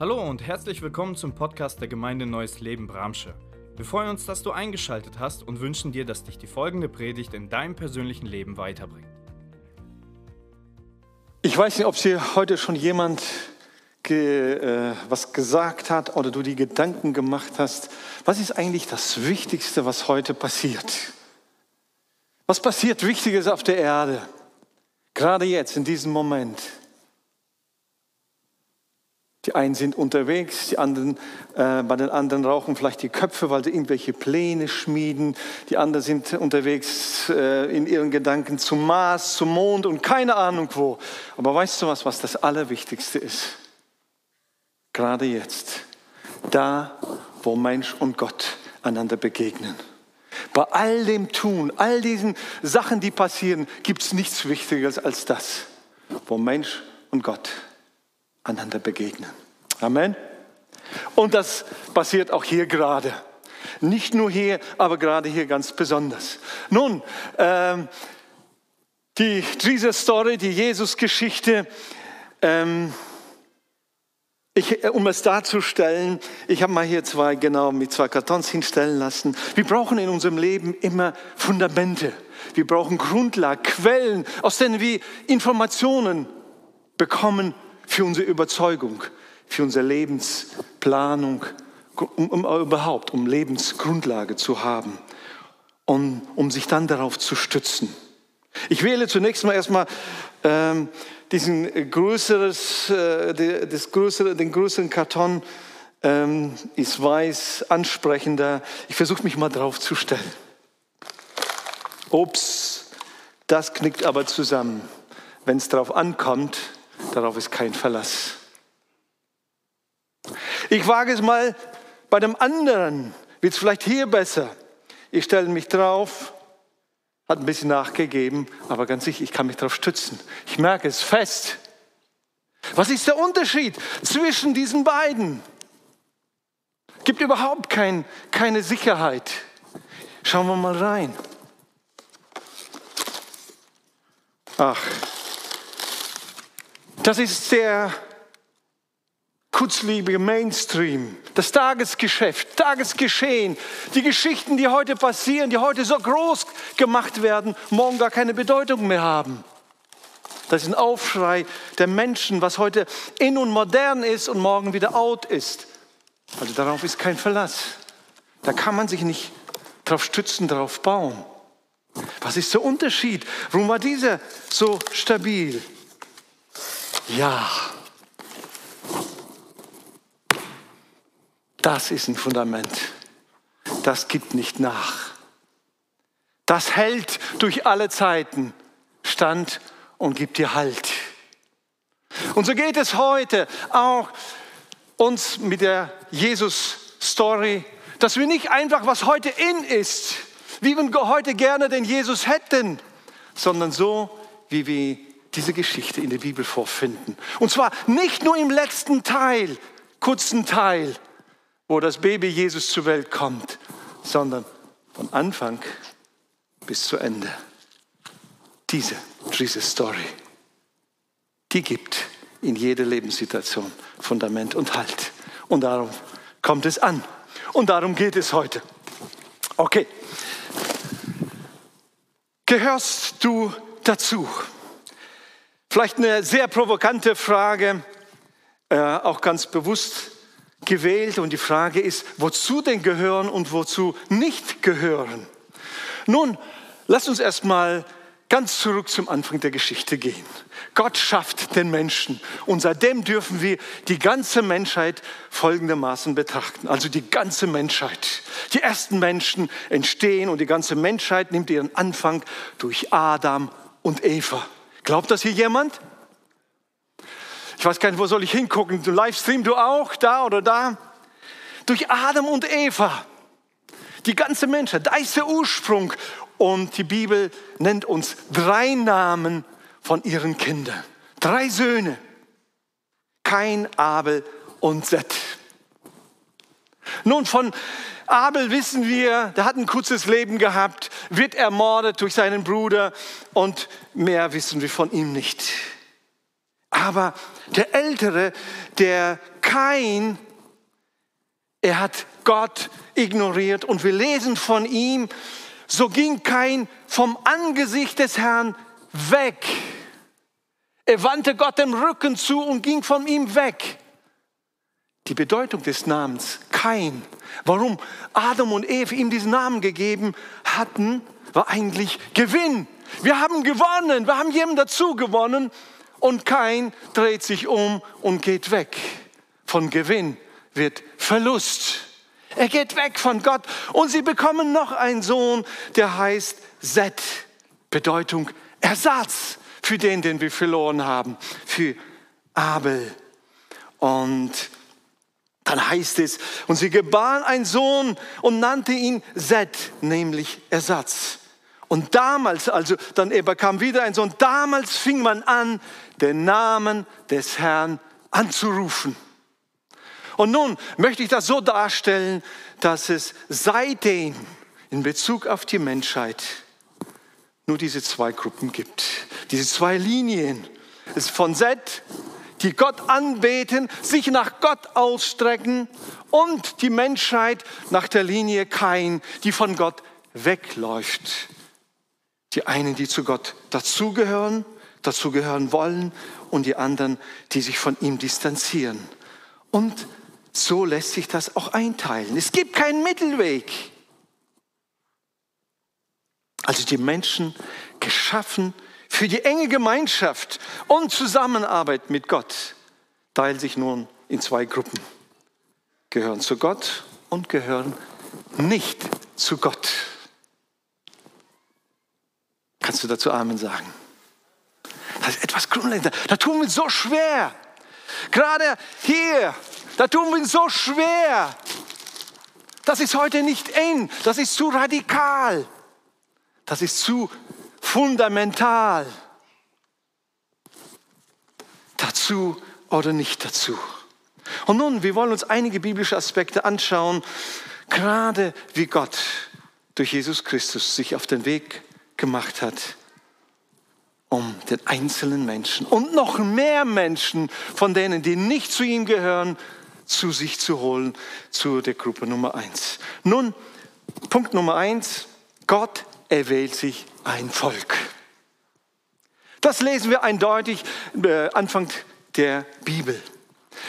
Hallo und herzlich willkommen zum Podcast der Gemeinde Neues Leben Bramsche. Wir freuen uns, dass du eingeschaltet hast und wünschen dir, dass dich die folgende Predigt in deinem persönlichen Leben weiterbringt. Ich weiß nicht, ob dir heute schon jemand ge, äh, was gesagt hat oder du die Gedanken gemacht hast. Was ist eigentlich das Wichtigste, was heute passiert? Was passiert Wichtiges auf der Erde? Gerade jetzt, in diesem Moment. Die einen sind unterwegs, die anderen, äh, bei den anderen rauchen vielleicht die Köpfe, weil sie irgendwelche Pläne schmieden. Die anderen sind unterwegs äh, in ihren Gedanken zum Mars, zum Mond und keine Ahnung wo. Aber weißt du was, was das Allerwichtigste ist? Gerade jetzt, da, wo Mensch und Gott einander begegnen. Bei all dem Tun, all diesen Sachen, die passieren, gibt es nichts Wichtigeres als das, wo Mensch und Gott einander begegnen. Amen. Und das passiert auch hier gerade. Nicht nur hier, aber gerade hier ganz besonders. Nun, ähm, die, diese Story, die Jesus-Geschichte, ähm, äh, um es darzustellen, ich habe mal hier zwei, genau, mit zwei Kartons hinstellen lassen. Wir brauchen in unserem Leben immer Fundamente. Wir brauchen Grundlagen, Quellen, aus denen wir Informationen bekommen für unsere Überzeugung, für unsere Lebensplanung, um, um überhaupt, um Lebensgrundlage zu haben und um sich dann darauf zu stützen. Ich wähle zunächst mal erstmal ähm, diesen größeres, äh, das größere, den größeren Karton ähm, ist weiß, ansprechender. Ich versuche mich mal drauf zu stellen. Ups, das knickt aber zusammen. Wenn es darauf ankommt, darauf ist kein Verlass. Ich wage es mal bei dem anderen, wird es vielleicht hier besser. Ich stelle mich drauf, hat ein bisschen nachgegeben, aber ganz sicher, ich kann mich darauf stützen. Ich merke es fest. Was ist der Unterschied zwischen diesen beiden? Gibt überhaupt kein, keine Sicherheit. Schauen wir mal rein. Ach, das ist der kurzlebige Mainstream, das Tagesgeschäft, Tagesgeschehen, die Geschichten, die heute passieren, die heute so groß gemacht werden, morgen gar keine Bedeutung mehr haben. Das ist ein Aufschrei der Menschen, was heute in und modern ist und morgen wieder out ist. Also darauf ist kein Verlass. Da kann man sich nicht drauf stützen, drauf bauen. Was ist der Unterschied? Warum war dieser so stabil? Ja, Das ist ein Fundament. Das gibt nicht nach. Das hält durch alle Zeiten stand und gibt dir Halt. Und so geht es heute auch uns mit der Jesus-Story, dass wir nicht einfach, was heute in ist, wie wir heute gerne den Jesus hätten, sondern so, wie wir diese Geschichte in der Bibel vorfinden. Und zwar nicht nur im letzten Teil, kurzen Teil, wo das Baby Jesus zur Welt kommt, sondern von Anfang bis zu Ende. Diese, diese Story, die gibt in jeder Lebenssituation Fundament und Halt. Und darum kommt es an. Und darum geht es heute. Okay. Gehörst du dazu? Vielleicht eine sehr provokante Frage, äh, auch ganz bewusst gewählt und die Frage ist, wozu denn gehören und wozu nicht gehören? Nun, lass uns erstmal ganz zurück zum Anfang der Geschichte gehen. Gott schafft den Menschen und seitdem dürfen wir die ganze Menschheit folgendermaßen betrachten. Also die ganze Menschheit. Die ersten Menschen entstehen und die ganze Menschheit nimmt ihren Anfang durch Adam und Eva. Glaubt das hier jemand? Ich weiß gar nicht, wo soll ich hingucken? Du Livestream, du auch, da oder da? Durch Adam und Eva. Die ganze Menschheit, da ist der Ursprung. Und die Bibel nennt uns drei Namen von ihren Kindern. Drei Söhne. Kain, Abel und Seth. Nun, von Abel wissen wir, der hat ein kurzes Leben gehabt, wird ermordet durch seinen Bruder und mehr wissen wir von ihm nicht. Aber der Ältere, der Kain, er hat Gott ignoriert und wir lesen von ihm, so ging Kain vom Angesicht des Herrn weg. Er wandte Gott den Rücken zu und ging von ihm weg. Die Bedeutung des Namens Kain, warum Adam und Eve ihm diesen Namen gegeben hatten, war eigentlich Gewinn. Wir haben gewonnen, wir haben jemanden dazu gewonnen und Kain dreht sich um und geht weg. Von Gewinn wird Verlust. Er geht weg von Gott und sie bekommen noch einen Sohn, der heißt Set. Bedeutung Ersatz für den, den wir verloren haben, für Abel. Und dann heißt es, und sie gebar einen Sohn und nannte ihn Set, nämlich Ersatz. Und damals, also dann bekam wieder einen Sohn, damals fing man an, den Namen des Herrn anzurufen. Und nun möchte ich das so darstellen, dass es seitdem in Bezug auf die Menschheit nur diese zwei Gruppen gibt, diese zwei Linien. Es ist von Set, die Gott anbeten, sich nach Gott ausstrecken und die Menschheit nach der Linie Kain, die von Gott wegläuft. Die einen, die zu Gott dazugehören, dazugehören wollen und die anderen, die sich von ihm distanzieren. Und so lässt sich das auch einteilen. Es gibt keinen Mittelweg. Also die Menschen geschaffen für die enge Gemeinschaft und Zusammenarbeit mit Gott, teilen sich nun in zwei Gruppen. Gehören zu Gott und gehören nicht zu Gott. Kannst du dazu Amen sagen? Das ist etwas Grundlegendes. Da tun wir so schwer. Gerade hier da tun wir uns so schwer. Das ist heute nicht eng, das ist zu radikal, das ist zu fundamental. Dazu oder nicht dazu. Und nun, wir wollen uns einige biblische Aspekte anschauen, gerade wie Gott durch Jesus Christus sich auf den Weg gemacht hat, um den einzelnen Menschen und noch mehr Menschen von denen, die nicht zu ihm gehören, zu sich zu holen, zu der Gruppe Nummer eins. Nun, Punkt Nummer eins, Gott erwählt sich ein Volk. Das lesen wir eindeutig äh, Anfang der Bibel.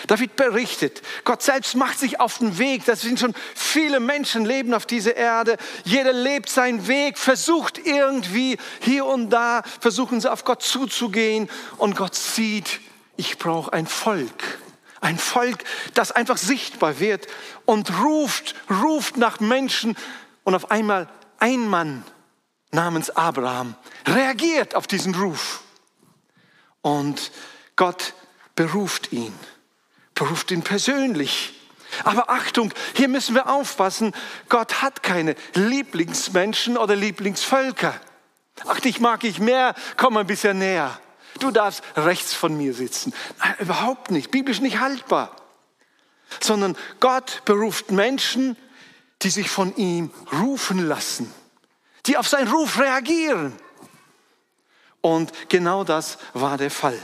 Da wird berichtet, Gott selbst macht sich auf den Weg. Das sind schon viele Menschen leben auf dieser Erde. Jeder lebt seinen Weg, versucht irgendwie hier und da, versuchen sie auf Gott zuzugehen. Und Gott sieht, ich brauche ein Volk. Ein Volk, das einfach sichtbar wird und ruft, ruft nach Menschen. Und auf einmal ein Mann namens Abraham reagiert auf diesen Ruf. Und Gott beruft ihn, beruft ihn persönlich. Aber Achtung, hier müssen wir aufpassen, Gott hat keine Lieblingsmenschen oder Lieblingsvölker. Ach, dich mag ich mehr, komm ein bisschen näher. Du darfst rechts von mir sitzen. Nein, überhaupt nicht. Biblisch nicht haltbar. Sondern Gott beruft Menschen, die sich von ihm rufen lassen, die auf seinen Ruf reagieren. Und genau das war der Fall.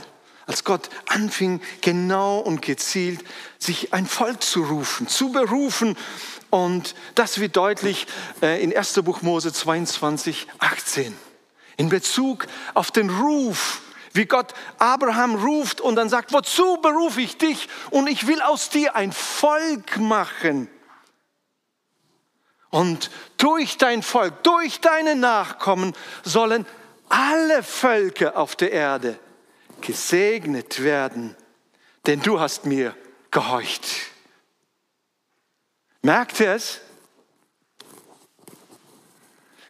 Als Gott anfing, genau und gezielt sich ein Volk zu rufen, zu berufen. Und das wird deutlich äh, in 1. Buch Mose 22, 18. In Bezug auf den Ruf wie Gott Abraham ruft und dann sagt, wozu berufe ich dich? Und ich will aus dir ein Volk machen. Und durch dein Volk, durch deine Nachkommen sollen alle Völker auf der Erde gesegnet werden, denn du hast mir gehorcht. Merkt ihr es?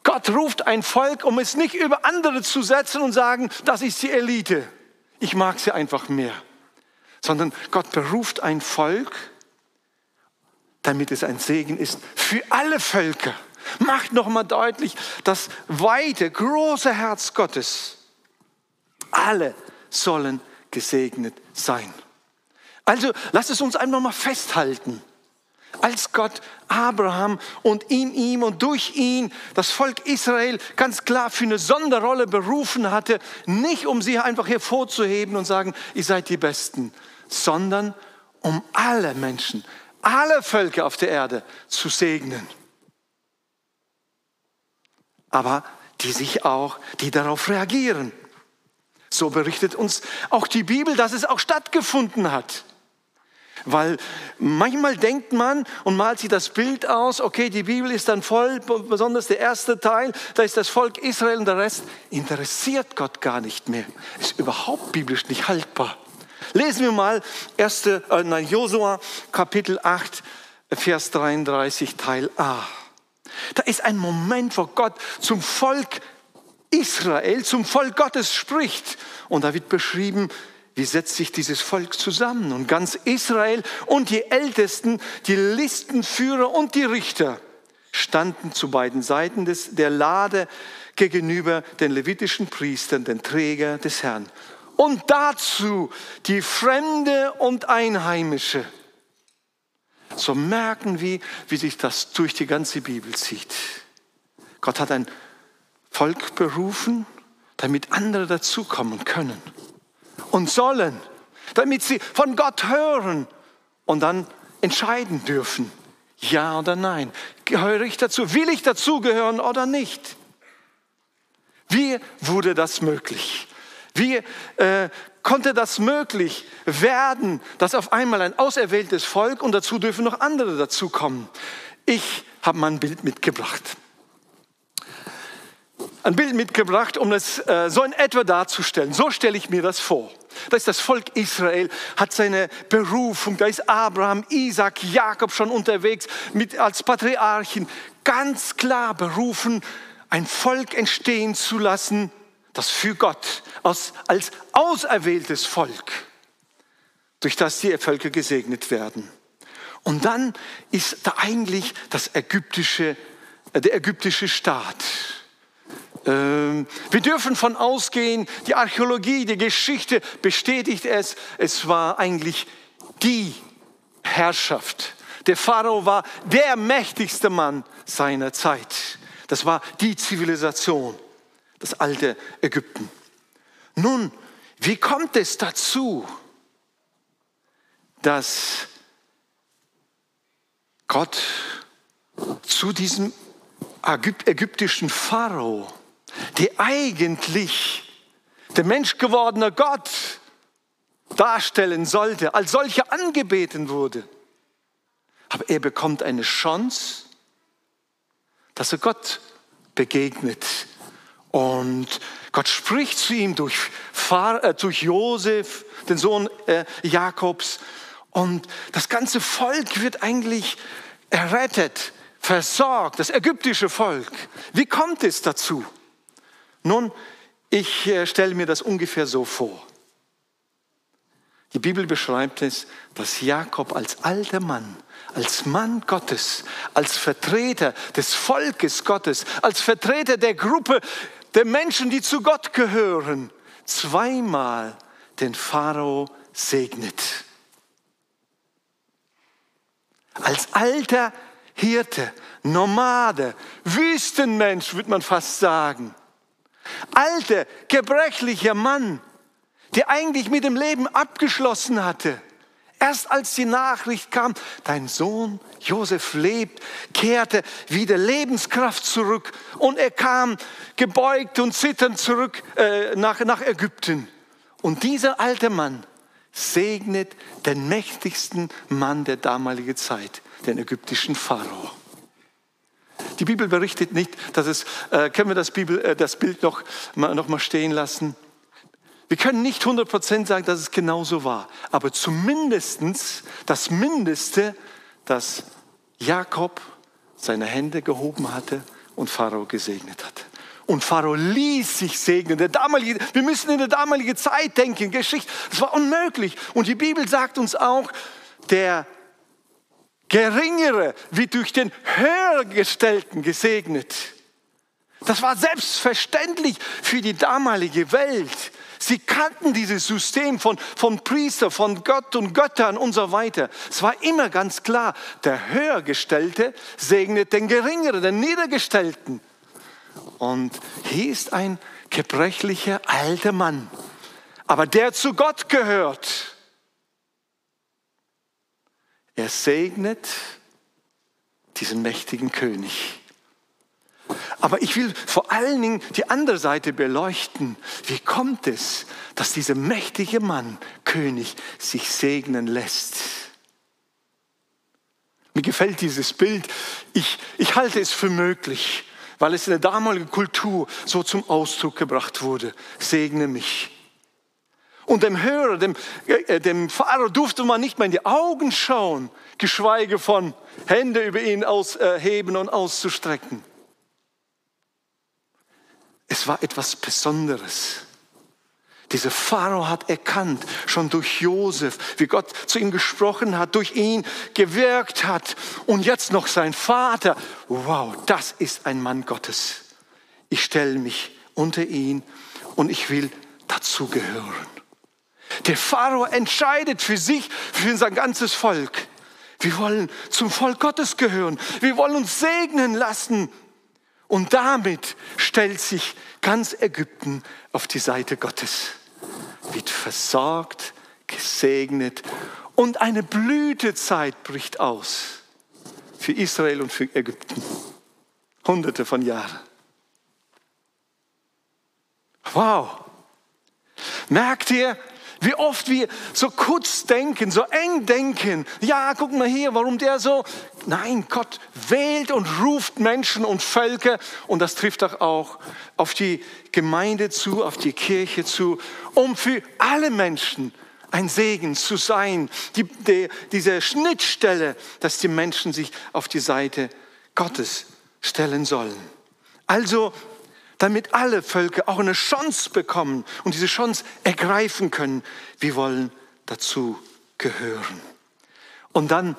Gott ruft ein Volk, um es nicht über andere zu setzen und sagen, das ist die Elite. Ich mag sie einfach mehr. Sondern Gott beruft ein Volk, damit es ein Segen ist für alle Völker. Macht nochmal deutlich das weite, große Herz Gottes. Alle sollen gesegnet sein. Also lasst es uns einfach mal festhalten als Gott Abraham und in ihm und durch ihn das Volk Israel ganz klar für eine Sonderrolle berufen hatte, nicht um sie einfach hervorzuheben und sagen, ihr seid die Besten, sondern um alle Menschen, alle Völker auf der Erde zu segnen. Aber die sich auch, die darauf reagieren. So berichtet uns auch die Bibel, dass es auch stattgefunden hat. Weil manchmal denkt man und malt sich das Bild aus, okay, die Bibel ist dann voll, besonders der erste Teil, da ist das Volk Israel und der Rest interessiert Gott gar nicht mehr. Ist überhaupt biblisch nicht haltbar. Lesen wir mal 1. Äh, Josua Kapitel 8, Vers 33, Teil A. Da ist ein Moment, wo Gott zum Volk Israel, zum Volk Gottes spricht. Und da wird beschrieben, wie setzt sich dieses Volk zusammen. Und ganz Israel und die Ältesten, die Listenführer und die Richter standen zu beiden Seiten des, der Lade gegenüber den levitischen Priestern, den Träger des Herrn und dazu die Fremde und Einheimische. So merken wir, wie sich das durch die ganze Bibel zieht. Gott hat ein Volk berufen, damit andere dazukommen können und sollen, damit sie von Gott hören und dann entscheiden dürfen, ja oder nein. Gehöre ich dazu? Will ich dazugehören oder nicht? Wie wurde das möglich? Wie äh, konnte das möglich werden, dass auf einmal ein auserwähltes Volk und dazu dürfen noch andere dazukommen? Ich habe mal ein Bild mitgebracht. Ein Bild mitgebracht, um es äh, so in etwa darzustellen. So stelle ich mir das vor. Da ist das Volk Israel, hat seine Berufung, da ist Abraham, Isaac, Jakob schon unterwegs mit, als Patriarchen, ganz klar berufen, ein Volk entstehen zu lassen, das für Gott als, als auserwähltes Volk, durch das die Völker gesegnet werden. Und dann ist da eigentlich das ägyptische, äh, der ägyptische Staat. Ähm, wir dürfen von ausgehen, die Archäologie, die Geschichte bestätigt es, es war eigentlich die Herrschaft. Der Pharao war der mächtigste Mann seiner Zeit. Das war die Zivilisation das alte Ägypten. Nun, wie kommt es dazu, dass Gott zu diesem ägyptischen Pharao, der eigentlich der menschgewordene Gott darstellen sollte, als solcher angebeten wurde. Aber er bekommt eine Chance, dass er Gott begegnet und Gott spricht zu ihm durch, äh, durch Josef, den Sohn äh, Jakobs. Und das ganze Volk wird eigentlich errettet, versorgt, das ägyptische Volk. Wie kommt es dazu? Nun, ich äh, stelle mir das ungefähr so vor. Die Bibel beschreibt es, dass Jakob als alter Mann, als Mann Gottes, als Vertreter des Volkes Gottes, als Vertreter der Gruppe der Menschen, die zu Gott gehören, zweimal den Pharao segnet. Als alter Hirte, Nomade, Wüstenmensch, würde man fast sagen. Alter, gebrechlicher Mann, der eigentlich mit dem Leben abgeschlossen hatte Erst als die Nachricht kam, dein Sohn Josef lebt, kehrte wieder Lebenskraft zurück und er kam gebeugt und zitternd zurück äh, nach, nach Ägypten. Und dieser alte Mann segnet den mächtigsten Mann der damaligen Zeit, den ägyptischen Pharao. Die Bibel berichtet nicht, dass es, äh, können wir das, Bibel, äh, das Bild noch, noch mal stehen lassen? Wir können nicht 100% sagen, dass es genauso war, aber zumindest das Mindeste, dass Jakob seine Hände gehoben hatte und Pharao gesegnet hatte. Und Pharao ließ sich segnen. Der damalige, wir müssen in der damaligen Zeit denken, Geschichte. Das war unmöglich. Und die Bibel sagt uns auch, der Geringere wird durch den Höhergestellten gesegnet. Das war selbstverständlich für die damalige Welt. Sie kannten dieses System von, von Priester, von Gott und Göttern und so weiter. Es war immer ganz klar, der Höhergestellte segnet den Geringeren, den Niedergestellten. Und hier ist ein gebrechlicher alter Mann, aber der zu Gott gehört. Er segnet diesen mächtigen König. Aber ich will vor allen Dingen die andere Seite beleuchten. Wie kommt es, dass dieser mächtige Mann, König, sich segnen lässt? Mir gefällt dieses Bild. Ich, ich halte es für möglich, weil es in der damaligen Kultur so zum Ausdruck gebracht wurde. Segne mich. Und dem Hörer, dem, äh, dem Pharao durfte man nicht mehr in die Augen schauen, geschweige von Hände über ihn ausheben und auszustrecken. Es war etwas Besonderes. Dieser Pharao hat erkannt, schon durch Josef, wie Gott zu ihm gesprochen hat, durch ihn gewirkt hat und jetzt noch sein Vater. Wow, das ist ein Mann Gottes. Ich stelle mich unter ihn und ich will dazugehören. Der Pharao entscheidet für sich, für sein ganzes Volk. Wir wollen zum Volk Gottes gehören. Wir wollen uns segnen lassen. Und damit stellt sich ganz Ägypten auf die Seite Gottes, wird versorgt, gesegnet und eine Blütezeit bricht aus für Israel und für Ägypten. Hunderte von Jahren. Wow. Merkt ihr, wie oft wir so kurz denken, so eng denken. Ja, guck mal hier, warum der so. Nein, Gott wählt und ruft Menschen und Völker und das trifft doch auch auf die Gemeinde zu, auf die Kirche zu, um für alle Menschen ein Segen zu sein. Die, die, diese Schnittstelle, dass die Menschen sich auf die Seite Gottes stellen sollen. Also damit alle Völker auch eine Chance bekommen und diese Chance ergreifen können. Wir wollen dazu gehören. Und dann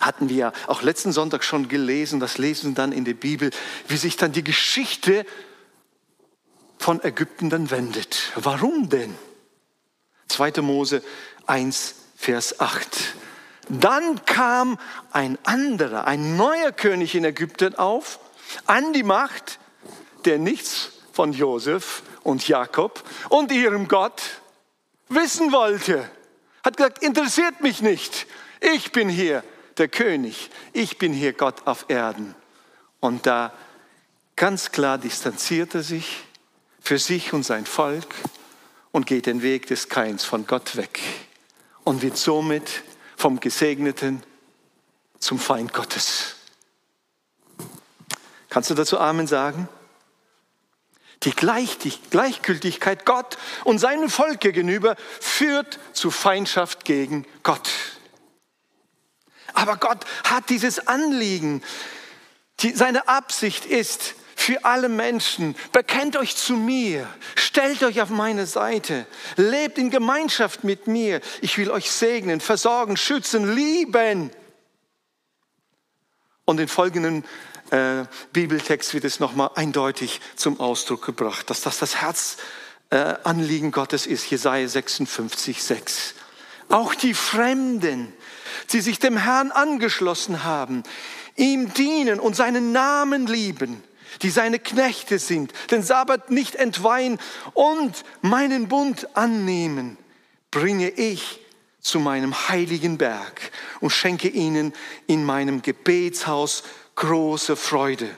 hatten wir auch letzten Sonntag schon gelesen, das lesen dann in der Bibel, wie sich dann die Geschichte von Ägypten dann wendet. Warum denn? 2. Mose 1, Vers 8. Dann kam ein anderer, ein neuer König in Ägypten auf, an die Macht, der nichts von Josef und Jakob und ihrem Gott wissen wollte. Hat gesagt, interessiert mich nicht. Ich bin hier der König. Ich bin hier Gott auf Erden. Und da ganz klar distanziert er sich für sich und sein Volk und geht den Weg des Keins von Gott weg und wird somit vom Gesegneten zum Feind Gottes. Kannst du dazu Amen sagen? Die Gleichgültigkeit Gott und seinem Volk gegenüber führt zu Feindschaft gegen Gott. Aber Gott hat dieses Anliegen. Die, seine Absicht ist für alle Menschen, bekennt euch zu mir, stellt euch auf meine Seite, lebt in Gemeinschaft mit mir. Ich will euch segnen, versorgen, schützen, lieben. Und in folgenden äh, Bibeltext wird es nochmal eindeutig zum Ausdruck gebracht, dass das das Herzanliegen äh, Gottes ist, Jesaja 56, 6. Auch die Fremden, die sich dem Herrn angeschlossen haben, ihm dienen und seinen Namen lieben, die seine Knechte sind, den Sabbat nicht entweihen und meinen Bund annehmen, bringe ich zu meinem heiligen Berg und schenke ihnen in meinem Gebetshaus große Freude.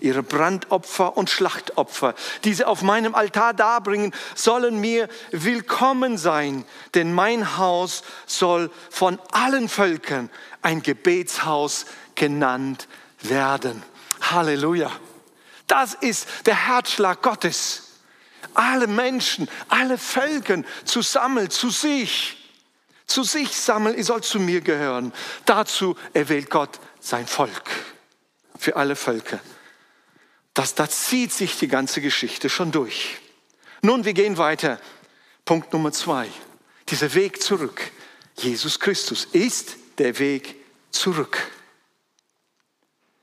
Ihre Brandopfer und Schlachtopfer, die sie auf meinem Altar darbringen, sollen mir willkommen sein, denn mein Haus soll von allen Völkern ein Gebetshaus genannt werden. Halleluja. Das ist der Herzschlag Gottes. Alle Menschen, alle Völker zusammen zu sich, zu sich sammeln, ihr sollt zu mir gehören. Dazu erwählt Gott sein Volk für alle Völker. Das, da zieht sich die ganze Geschichte schon durch. Nun, wir gehen weiter. Punkt Nummer zwei. Dieser Weg zurück. Jesus Christus ist der Weg zurück.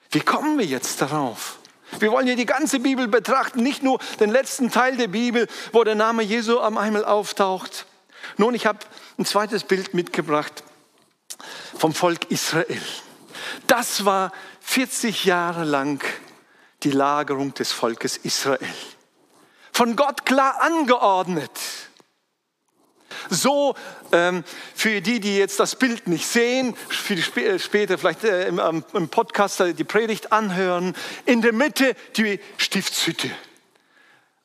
Wie kommen wir jetzt darauf? Wir wollen hier die ganze Bibel betrachten, nicht nur den letzten Teil der Bibel, wo der Name Jesu am einmal auftaucht. Nun, ich habe ein zweites Bild mitgebracht vom Volk Israel. Das war 40 Jahre lang die Lagerung des Volkes Israel. Von Gott klar angeordnet. so ähm, für die, die jetzt das Bild nicht sehen, für die sp später vielleicht äh, im, im Podcast die Predigt anhören, in der Mitte die Stiftshütte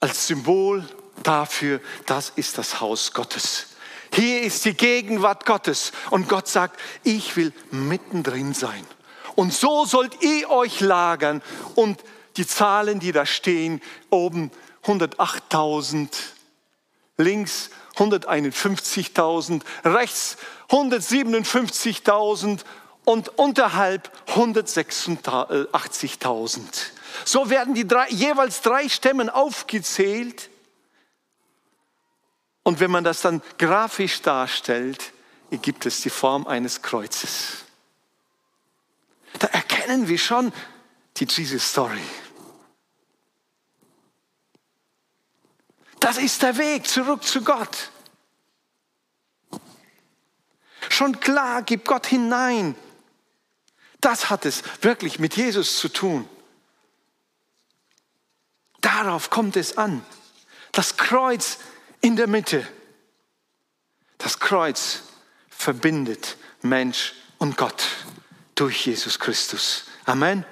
als Symbol dafür, das ist das Haus Gottes. Hier ist die Gegenwart Gottes und Gott sagt, ich will mittendrin sein. Und so sollt ihr euch lagern und die Zahlen, die da stehen, oben 108.000, links 151.000, rechts 157.000 und unterhalb 186.000. So werden die drei, jeweils drei Stämmen aufgezählt. Und wenn man das dann grafisch darstellt, ergibt es die Form eines Kreuzes. Da erkennen wir schon die Jesus Story. Das ist der Weg zurück zu Gott. Schon klar, gib Gott hinein. Das hat es wirklich mit Jesus zu tun. Darauf kommt es an. Das Kreuz in der Mitte. Das Kreuz verbindet Mensch und Gott durch Jesus Christus. Amen.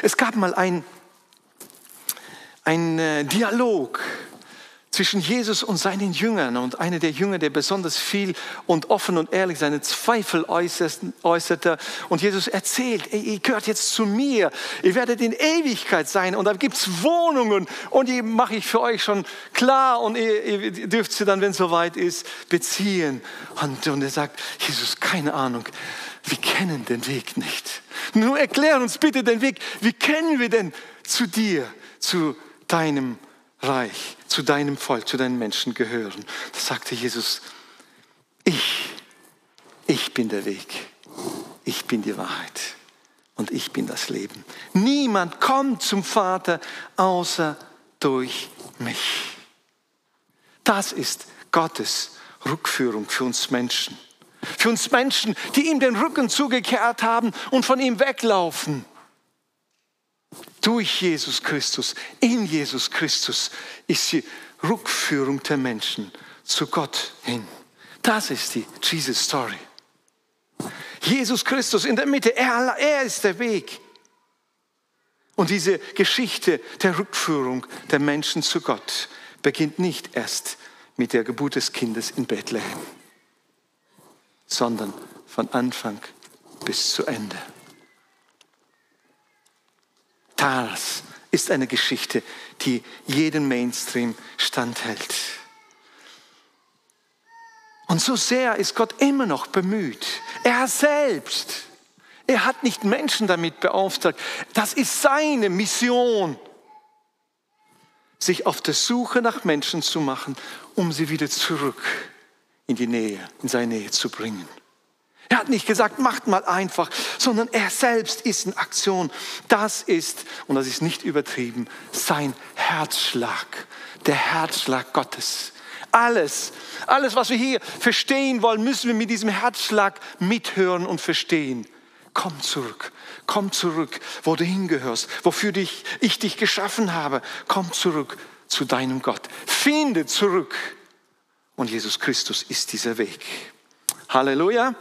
Es gab mal ein, ein äh, Dialog zwischen Jesus und seinen Jüngern. Und einer der Jünger, der besonders viel und offen und ehrlich seine Zweifel äußerte. Und Jesus erzählt, ey, ihr gehört jetzt zu mir. Ihr werdet in Ewigkeit sein. Und da gibt es Wohnungen. Und die mache ich für euch schon klar. Und ihr, ihr dürft sie dann, wenn es soweit ist, beziehen. Und, und er sagt, Jesus, keine Ahnung. Wir kennen den Weg nicht. Nur erklär uns bitte den Weg. Wie kennen wir denn zu dir, zu deinem Reich, zu deinem Volk, zu deinen Menschen gehören. Da sagte Jesus, ich, ich bin der Weg, ich bin die Wahrheit und ich bin das Leben. Niemand kommt zum Vater außer durch mich. Das ist Gottes Rückführung für uns Menschen. Für uns Menschen, die ihm den Rücken zugekehrt haben und von ihm weglaufen durch Jesus Christus, in Jesus Christus ist die Rückführung der Menschen zu Gott hin. Das ist die Jesus Story. Jesus Christus in der Mitte, er, er ist der Weg. Und diese Geschichte der Rückführung der Menschen zu Gott beginnt nicht erst mit der Geburt des Kindes in Bethlehem, sondern von Anfang bis zu Ende. Das ist eine Geschichte, die jeden Mainstream standhält. Und so sehr ist Gott immer noch bemüht. Er selbst, er hat nicht Menschen damit beauftragt. Das ist seine Mission, sich auf der Suche nach Menschen zu machen, um sie wieder zurück in die Nähe, in seine Nähe zu bringen. Er hat nicht gesagt, macht mal einfach, sondern er selbst ist in Aktion. Das ist, und das ist nicht übertrieben, sein Herzschlag, der Herzschlag Gottes. Alles, alles, was wir hier verstehen wollen, müssen wir mit diesem Herzschlag mithören und verstehen. Komm zurück, komm zurück, wo du hingehörst, wofür dich, ich dich geschaffen habe. Komm zurück zu deinem Gott. Finde zurück. Und Jesus Christus ist dieser Weg. Halleluja.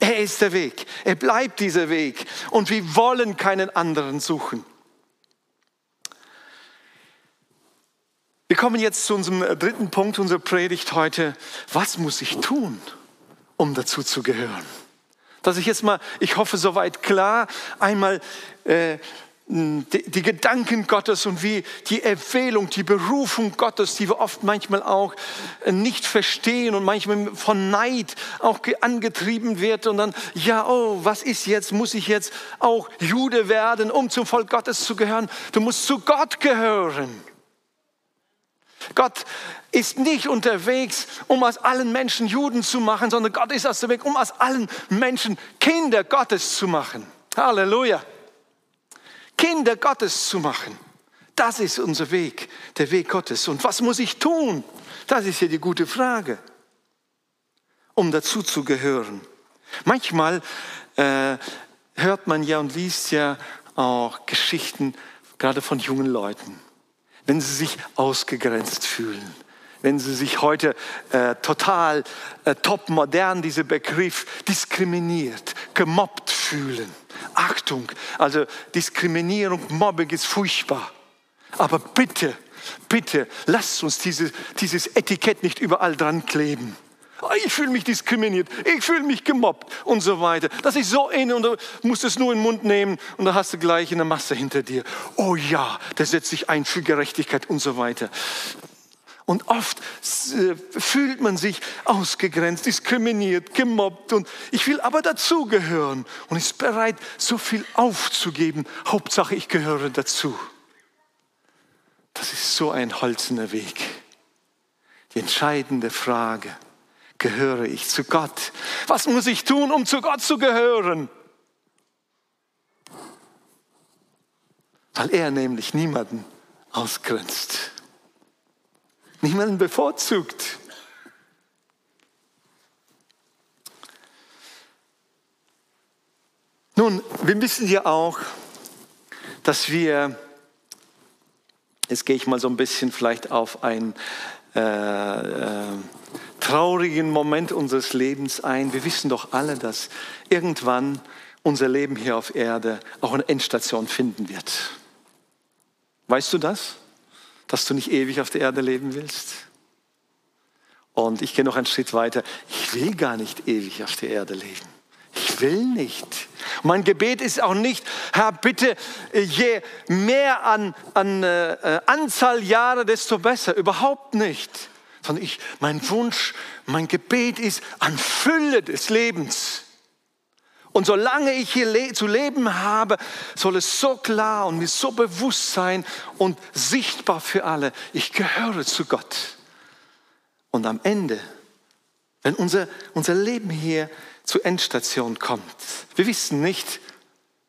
Er ist der Weg. Er bleibt dieser Weg. Und wir wollen keinen anderen suchen. Wir kommen jetzt zu unserem dritten Punkt unserer Predigt heute. Was muss ich tun, um dazu zu gehören? Dass ich jetzt mal, ich hoffe, soweit klar, einmal äh, die, die, Gedanken Gottes und wie die Erwählung, die Berufung Gottes, die wir oft manchmal auch äh, nicht verstehen und manchmal von Neid auch angetrieben wird und dann, ja, oh, was ist jetzt? Muss ich jetzt auch Jude werden, um zum Volk Gottes zu gehören? Du musst zu Gott gehören. Gott ist nicht unterwegs, um aus allen Menschen Juden zu machen, sondern Gott ist aus dem Weg, um aus allen Menschen Kinder Gottes zu machen. Halleluja. Kinder Gottes zu machen. Das ist unser Weg, der Weg Gottes. Und was muss ich tun? Das ist ja die gute Frage, um dazu zu gehören. Manchmal äh, hört man ja und liest ja auch Geschichten, gerade von jungen Leuten. wenn sie sich ausgegrenzt fühlen, wenn sie sich heute äh, total äh, top modern, dieser Begriff, diskriminiert, gemobbt fühlen. Achtung, also Diskriminierung, Mobbing ist furchtbar. Aber bitte, bitte, lasst uns diese, dieses Etikett nicht überall dran kleben. Ah, ich fühle mich diskriminiert, ich fühle mich gemobbt und so weiter. Das ist so inne und du musst es nur in den Mund nehmen und da hast du gleich eine Masse hinter dir. Oh ja, der setzt sich ein für Gerechtigkeit und so weiter. Und oft äh, fühlt man sich ausgegrenzt, diskriminiert, gemobbt und ich will aber dazugehören und ist bereit, so viel aufzugeben. Hauptsache, ich gehöre dazu. Das ist so ein holzener Weg. Die entscheidende Frage, gehöre ich zu Gott? Was muss ich tun, um zu Gott zu gehören? Weil er nämlich niemanden ausgrenzt, niemanden bevorzugt. Nun, wir wissen ja auch, dass wir, jetzt gehe ich mal so ein bisschen vielleicht auf ein äh, äh, traurigen Moment unseres Lebens ein. Wir wissen doch alle, dass irgendwann unser Leben hier auf Erde auch eine Endstation finden wird. Weißt du das? Dass du nicht ewig auf der Erde leben willst? Und ich gehe noch einen Schritt weiter. Ich will gar nicht ewig auf der Erde leben. Ich will nicht. Mein Gebet ist auch nicht, Herr, bitte, je mehr an, an äh, Anzahl Jahre, desto besser. Überhaupt nicht sondern ich, mein Wunsch, mein Gebet ist an Fülle des Lebens. Und solange ich hier le zu leben habe, soll es so klar und mir so bewusst sein und sichtbar für alle, ich gehöre zu Gott. Und am Ende, wenn unser, unser Leben hier zur Endstation kommt, wir wissen nicht,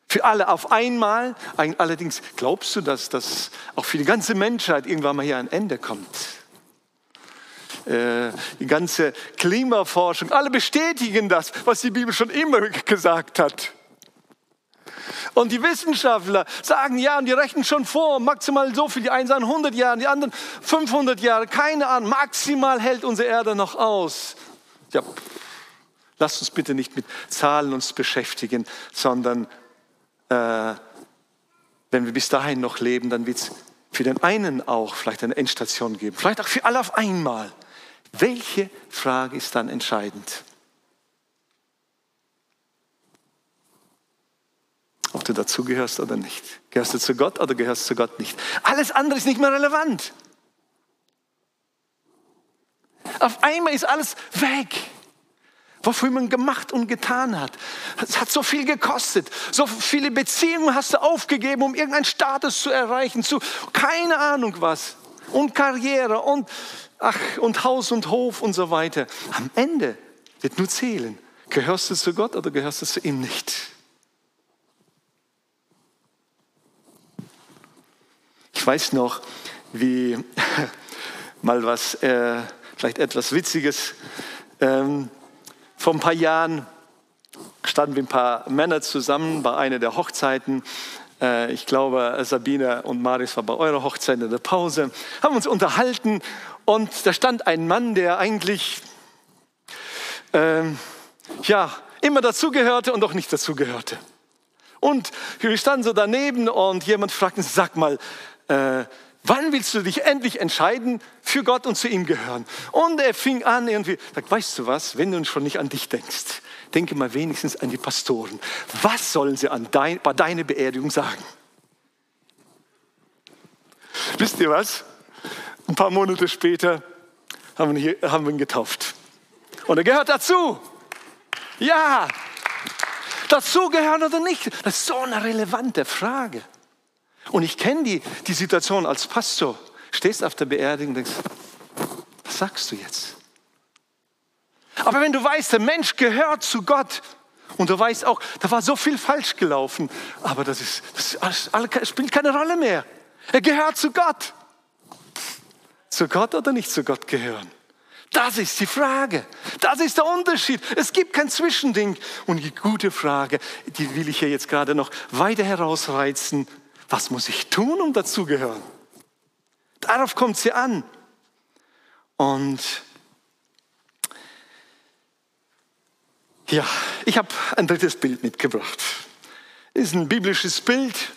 für alle auf einmal, allerdings glaubst du, dass das auch für die ganze Menschheit irgendwann mal hier ein Ende kommt? Äh, die ganze Klimaforschung, alle bestätigen das, was die Bibel schon immer gesagt hat. Und die Wissenschaftler sagen, ja, und die rechnen schon vor, maximal so viel, die einen sagen 100 Jahre, die anderen 500 Jahre, keine Ahnung, maximal hält unsere Erde noch aus. Ja, lasst uns bitte nicht mit Zahlen uns beschäftigen, sondern äh, wenn wir bis dahin noch leben, dann wird es für den einen auch vielleicht eine Endstation geben, vielleicht auch für alle auf einmal. Welche Frage ist dann entscheidend? Ob du dazugehörst oder nicht. Gehörst du zu Gott oder gehörst du zu Gott nicht? Alles andere ist nicht mehr relevant. Auf einmal ist alles weg, wofür man gemacht und getan hat. Es hat so viel gekostet. So viele Beziehungen hast du aufgegeben, um irgendeinen Status zu erreichen, zu keine Ahnung was. Und Karriere und ach, und Haus und Hof und so weiter. Am Ende wird nur zählen, gehörst du zu Gott oder gehörst du zu ihm nicht? Ich weiß noch, wie mal was, äh, vielleicht etwas Witziges. Ähm, vor ein paar Jahren standen wir ein paar Männer zusammen bei einer der Hochzeiten ich glaube, Sabine und Maris war bei eurer Hochzeit in der Pause, haben uns unterhalten und da stand ein Mann, der eigentlich ähm, ja, immer dazugehörte und auch nicht dazugehörte. Und wir standen so daneben und jemand fragte, sag mal, äh, wann willst du dich endlich entscheiden für Gott und zu ihm gehören? Und er fing an irgendwie, sagt, weißt du was, wenn du schon nicht an dich denkst, denke mal wenigstens an die Pastoren. Was sollen sie an dein, bei deiner Beerdigung sagen? Wisst ihr was? Ein paar Monate später haben wir, hier, haben wir ihn getauft. Und er gehört dazu. Ja, dazu gehören oder nicht? Das ist so eine relevante Frage. Und ich kenne die, die Situation als Pastor. Stehst auf der Beerdigung und denkst, was sagst du jetzt? Aber wenn du weißt, der Mensch gehört zu Gott und du weißt auch, da war so viel falsch gelaufen, aber das, ist, das spielt keine Rolle mehr. Er gehört zu Gott. Zu Gott oder nicht zu Gott gehören? Das ist die Frage. Das ist der Unterschied. Es gibt kein Zwischending. Und die gute Frage, die will ich hier jetzt gerade noch weiter herausreizen. Was muss ich tun, um dazugehören? Darauf kommt sie an. Und ja, ich habe ein drittes Bild mitgebracht. Ist ein biblisches Bild.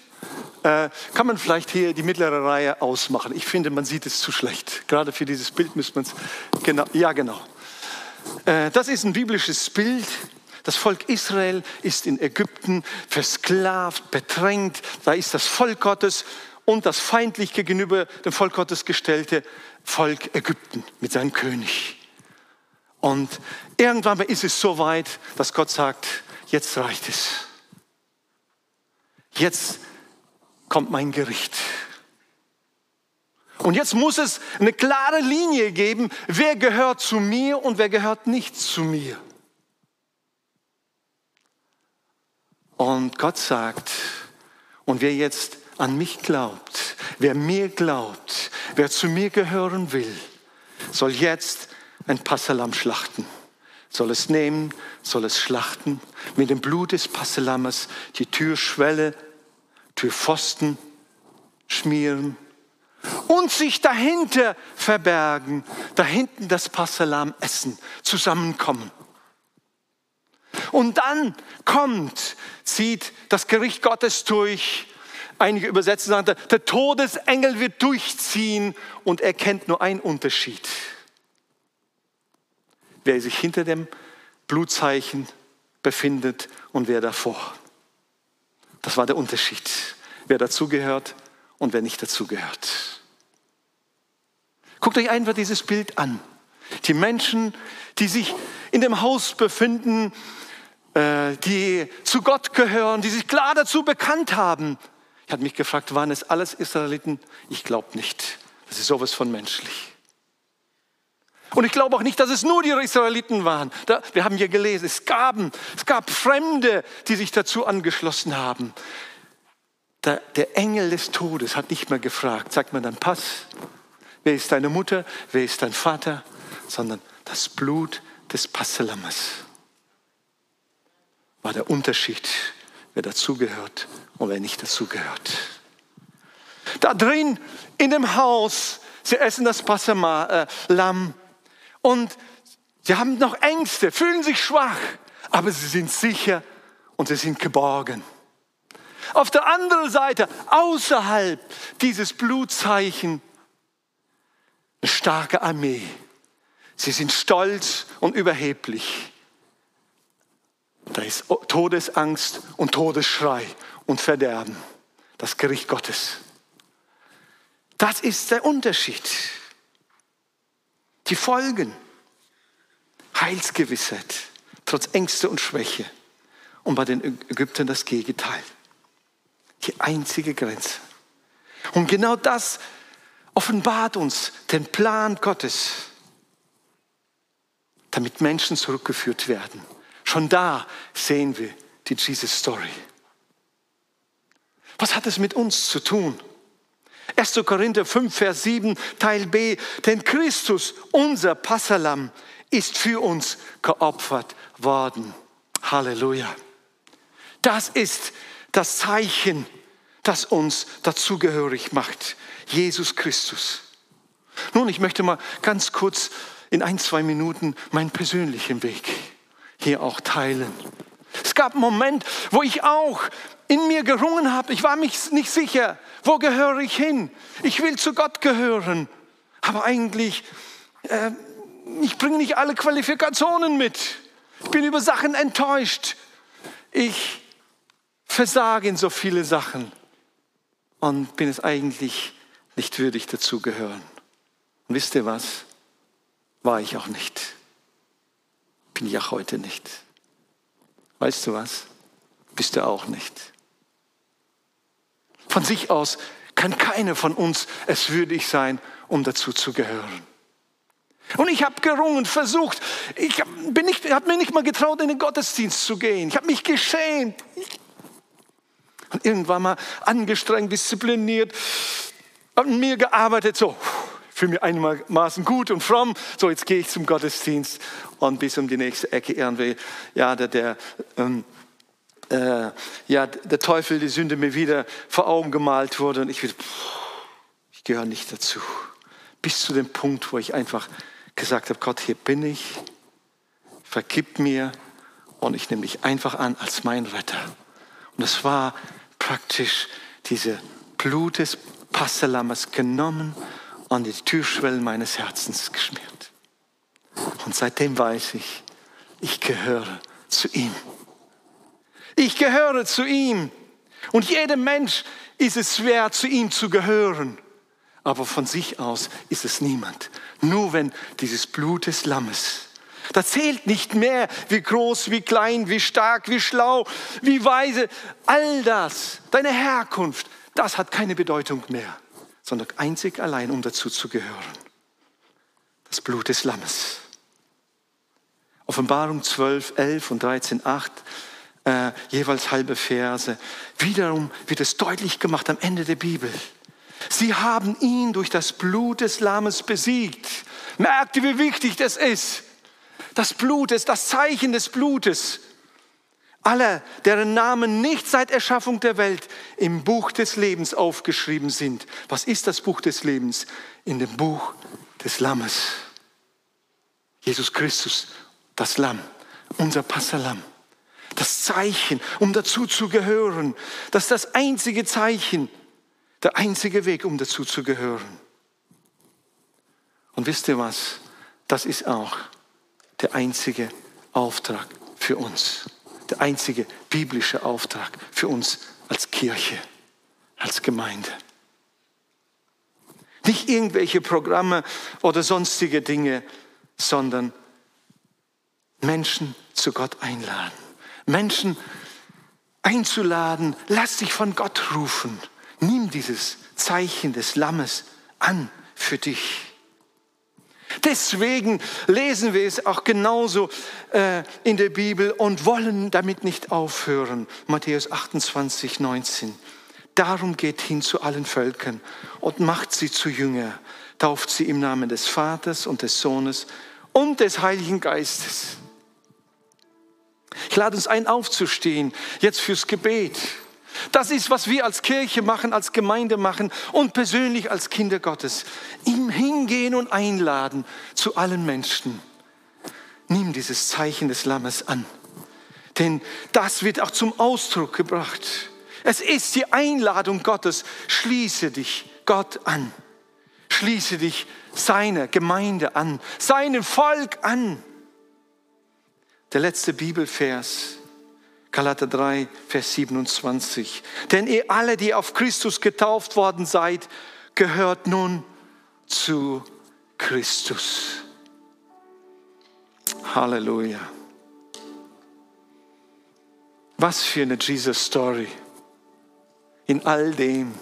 Äh, kann man vielleicht hier die mittlere Reihe ausmachen? Ich finde, man sieht es zu schlecht. Gerade für dieses Bild müsste man es. Genau, ja, genau. Äh, das ist ein biblisches Bild. Das Volk Israel ist in Ägypten versklavt, bedrängt. Da ist das Volk Gottes und das feindlich gegenüber dem Volk Gottes gestellte Volk Ägypten mit seinem König. Und irgendwann ist es so weit, dass Gott sagt, jetzt reicht es. Jetzt kommt mein Gericht. Und jetzt muss es eine klare Linie geben, wer gehört zu mir und wer gehört nicht zu mir. Und Gott sagt, und wer jetzt an mich glaubt, wer mir glaubt, wer zu mir gehören will, soll jetzt ein Passalam schlachten. Soll es nehmen, soll es schlachten, mit dem Blut des Passalammes die Türschwelle, Türpfosten schmieren und sich dahinter verbergen, dahinten das Passalam essen, zusammenkommen. Und dann kommt, zieht das Gericht Gottes durch. Einige Übersetzer sagen, der Todesengel wird durchziehen und er kennt nur einen Unterschied. Wer sich hinter dem Blutzeichen befindet und wer davor. Das war der Unterschied. Wer dazugehört und wer nicht dazugehört. Guckt euch einfach dieses Bild an. Die Menschen, die sich in dem Haus befinden, die zu Gott gehören, die sich klar dazu bekannt haben. Ich habe mich gefragt, waren es alles Israeliten? Ich glaube nicht. Das ist sowas von menschlich. Und ich glaube auch nicht, dass es nur die Israeliten waren. Da, wir haben hier gelesen, es gab, es gab Fremde, die sich dazu angeschlossen haben. Der, der Engel des Todes hat nicht mehr gefragt, sagt man dann Pass, wer ist deine Mutter, wer ist dein Vater, sondern das Blut des Passelammes war der Unterschied, wer dazugehört und wer nicht dazugehört. Da drin in dem Haus, sie essen das Passalam und sie haben noch Ängste, fühlen sich schwach, aber sie sind sicher und sie sind geborgen. Auf der anderen Seite, außerhalb dieses Blutzeichen, eine starke Armee. Sie sind stolz und überheblich. Da ist Todesangst und Todesschrei und Verderben. Das Gericht Gottes. Das ist der Unterschied. Die Folgen. Heilsgewissheit, trotz Ängste und Schwäche. Und bei den Ägyptern das Gegenteil. Die einzige Grenze. Und genau das offenbart uns den Plan Gottes, damit Menschen zurückgeführt werden Schon da sehen wir die Jesus Story. Was hat es mit uns zu tun? 1. Korinther 5, Vers 7, Teil B. Denn Christus, unser Passalam, ist für uns geopfert worden. Halleluja. Das ist das Zeichen, das uns dazugehörig macht. Jesus Christus. Nun, ich möchte mal ganz kurz in ein, zwei Minuten meinen persönlichen Weg hier auch teilen. Es gab einen Moment, wo ich auch in mir gerungen habe. Ich war mich nicht sicher, wo gehöre ich hin? Ich will zu Gott gehören. Aber eigentlich, äh, ich bringe nicht alle Qualifikationen mit. Ich bin über Sachen enttäuscht. Ich versage in so viele Sachen und bin es eigentlich nicht würdig dazu gehören. Und wisst ihr was? War ich auch nicht. Bin ich auch heute nicht. Weißt du was? Bist du auch nicht. Von sich aus kann keiner von uns es würdig sein, um dazu zu gehören. Und ich habe gerungen, versucht. Ich habe mir nicht mal getraut, in den Gottesdienst zu gehen. Ich habe mich geschämt. Und irgendwann mal angestrengt, diszipliniert, an mir gearbeitet, so fühle mich einigermaßen gut und fromm. So, jetzt gehe ich zum Gottesdienst und bis um die nächste Ecke irgendwie, ja, der, der, ähm, äh, ja, der Teufel, die Sünde mir wieder vor Augen gemalt wurde und ich wieder, ich gehöre nicht dazu. Bis zu dem Punkt, wo ich einfach gesagt habe, Gott, hier bin ich, vergib mir und ich nehme dich einfach an als mein Retter. Und es war praktisch diese Blut des Passalammes genommen und die Türschwellen meines Herzens geschmiert. Und seitdem weiß ich, ich gehöre zu ihm. Ich gehöre zu ihm. Und jedem Mensch ist es schwer, zu ihm zu gehören. Aber von sich aus ist es niemand. Nur wenn dieses Blut des Lammes da zählt nicht mehr, wie groß, wie klein, wie stark, wie schlau, wie weise. All das, deine Herkunft, das hat keine Bedeutung mehr, sondern einzig allein, um dazu zu gehören. Das Blut des Lammes. Offenbarung 12, 11 und 13, 8, äh, jeweils halbe Verse. Wiederum wird es deutlich gemacht am Ende der Bibel. Sie haben ihn durch das Blut des Lammes besiegt. Merkt ihr, wie wichtig das ist? Das Blut ist das Zeichen des Blutes. Alle, deren Namen nicht seit Erschaffung der Welt im Buch des Lebens aufgeschrieben sind. Was ist das Buch des Lebens? In dem Buch des Lammes. Jesus Christus, das Lamm, unser Passalam. Das Zeichen, um dazu zu gehören. Das ist das einzige Zeichen, der einzige Weg, um dazu zu gehören. Und wisst ihr was? Das ist auch der einzige Auftrag für uns, der einzige biblische Auftrag für uns als Kirche, als Gemeinde. Nicht irgendwelche Programme oder sonstige Dinge, sondern Menschen zu Gott einladen. Menschen einzuladen, lass dich von Gott rufen. Nimm dieses Zeichen des Lammes an für dich. Deswegen lesen wir es auch genauso äh, in der Bibel und wollen damit nicht aufhören. Matthäus 28, 19. Darum geht hin zu allen Völkern und macht sie zu Jünger, tauft sie im Namen des Vaters und des Sohnes und des Heiligen Geistes. Ich lade uns ein, aufzustehen, jetzt fürs Gebet. Das ist, was wir als Kirche machen, als Gemeinde machen und persönlich als Kinder Gottes. Ihm hingehen und einladen zu allen Menschen. Nimm dieses Zeichen des Lammes an. Denn das wird auch zum Ausdruck gebracht. Es ist die Einladung Gottes. Schließe dich Gott an. Schließe dich seiner Gemeinde an, seinem Volk an. Der letzte Bibelvers Galater 3, Vers 27. Denn ihr alle, die auf Christus getauft worden seid, gehört nun zu Christus. Halleluja. Was für eine Jesus-Story in all dem.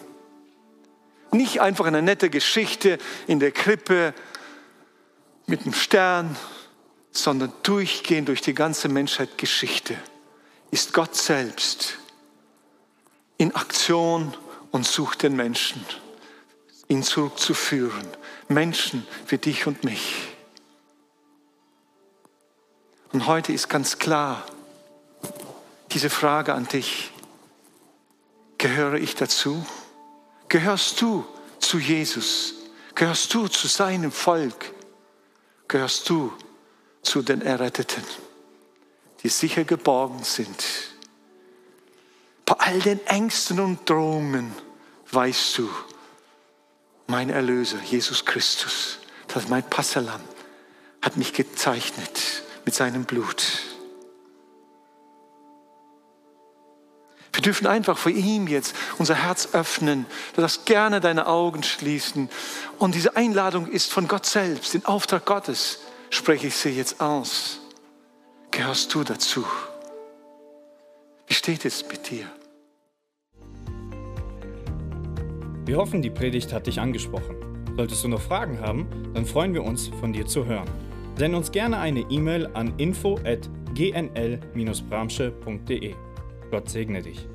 Nicht einfach eine nette Geschichte in der Krippe mit einem Stern, sondern durchgehend durch die ganze Menschheit Geschichte ist Gott selbst in Aktion und sucht den Menschen, ihn zurückzuführen. Menschen wie dich und mich. Und heute ist ganz klar diese Frage an dich. Gehöre ich dazu? Gehörst du zu Jesus? Gehörst du zu seinem Volk? Gehörst du zu den Erretteten? Die sicher geborgen sind. Bei all den Ängsten und Drohungen weißt du, mein Erlöser, Jesus Christus, das ist mein Passalam, hat mich gezeichnet mit seinem Blut. Wir dürfen einfach vor ihm jetzt unser Herz öffnen. Du darfst gerne deine Augen schließen. Und diese Einladung ist von Gott selbst, den Auftrag Gottes spreche ich sie jetzt aus gehörst du dazu? Wie steht es mit dir? Wir hoffen, die Predigt hat dich angesprochen. Solltest du noch Fragen haben, dann freuen wir uns, von dir zu hören. Send uns gerne eine E-Mail an info@gnl-bramsche.de. Gott segne dich.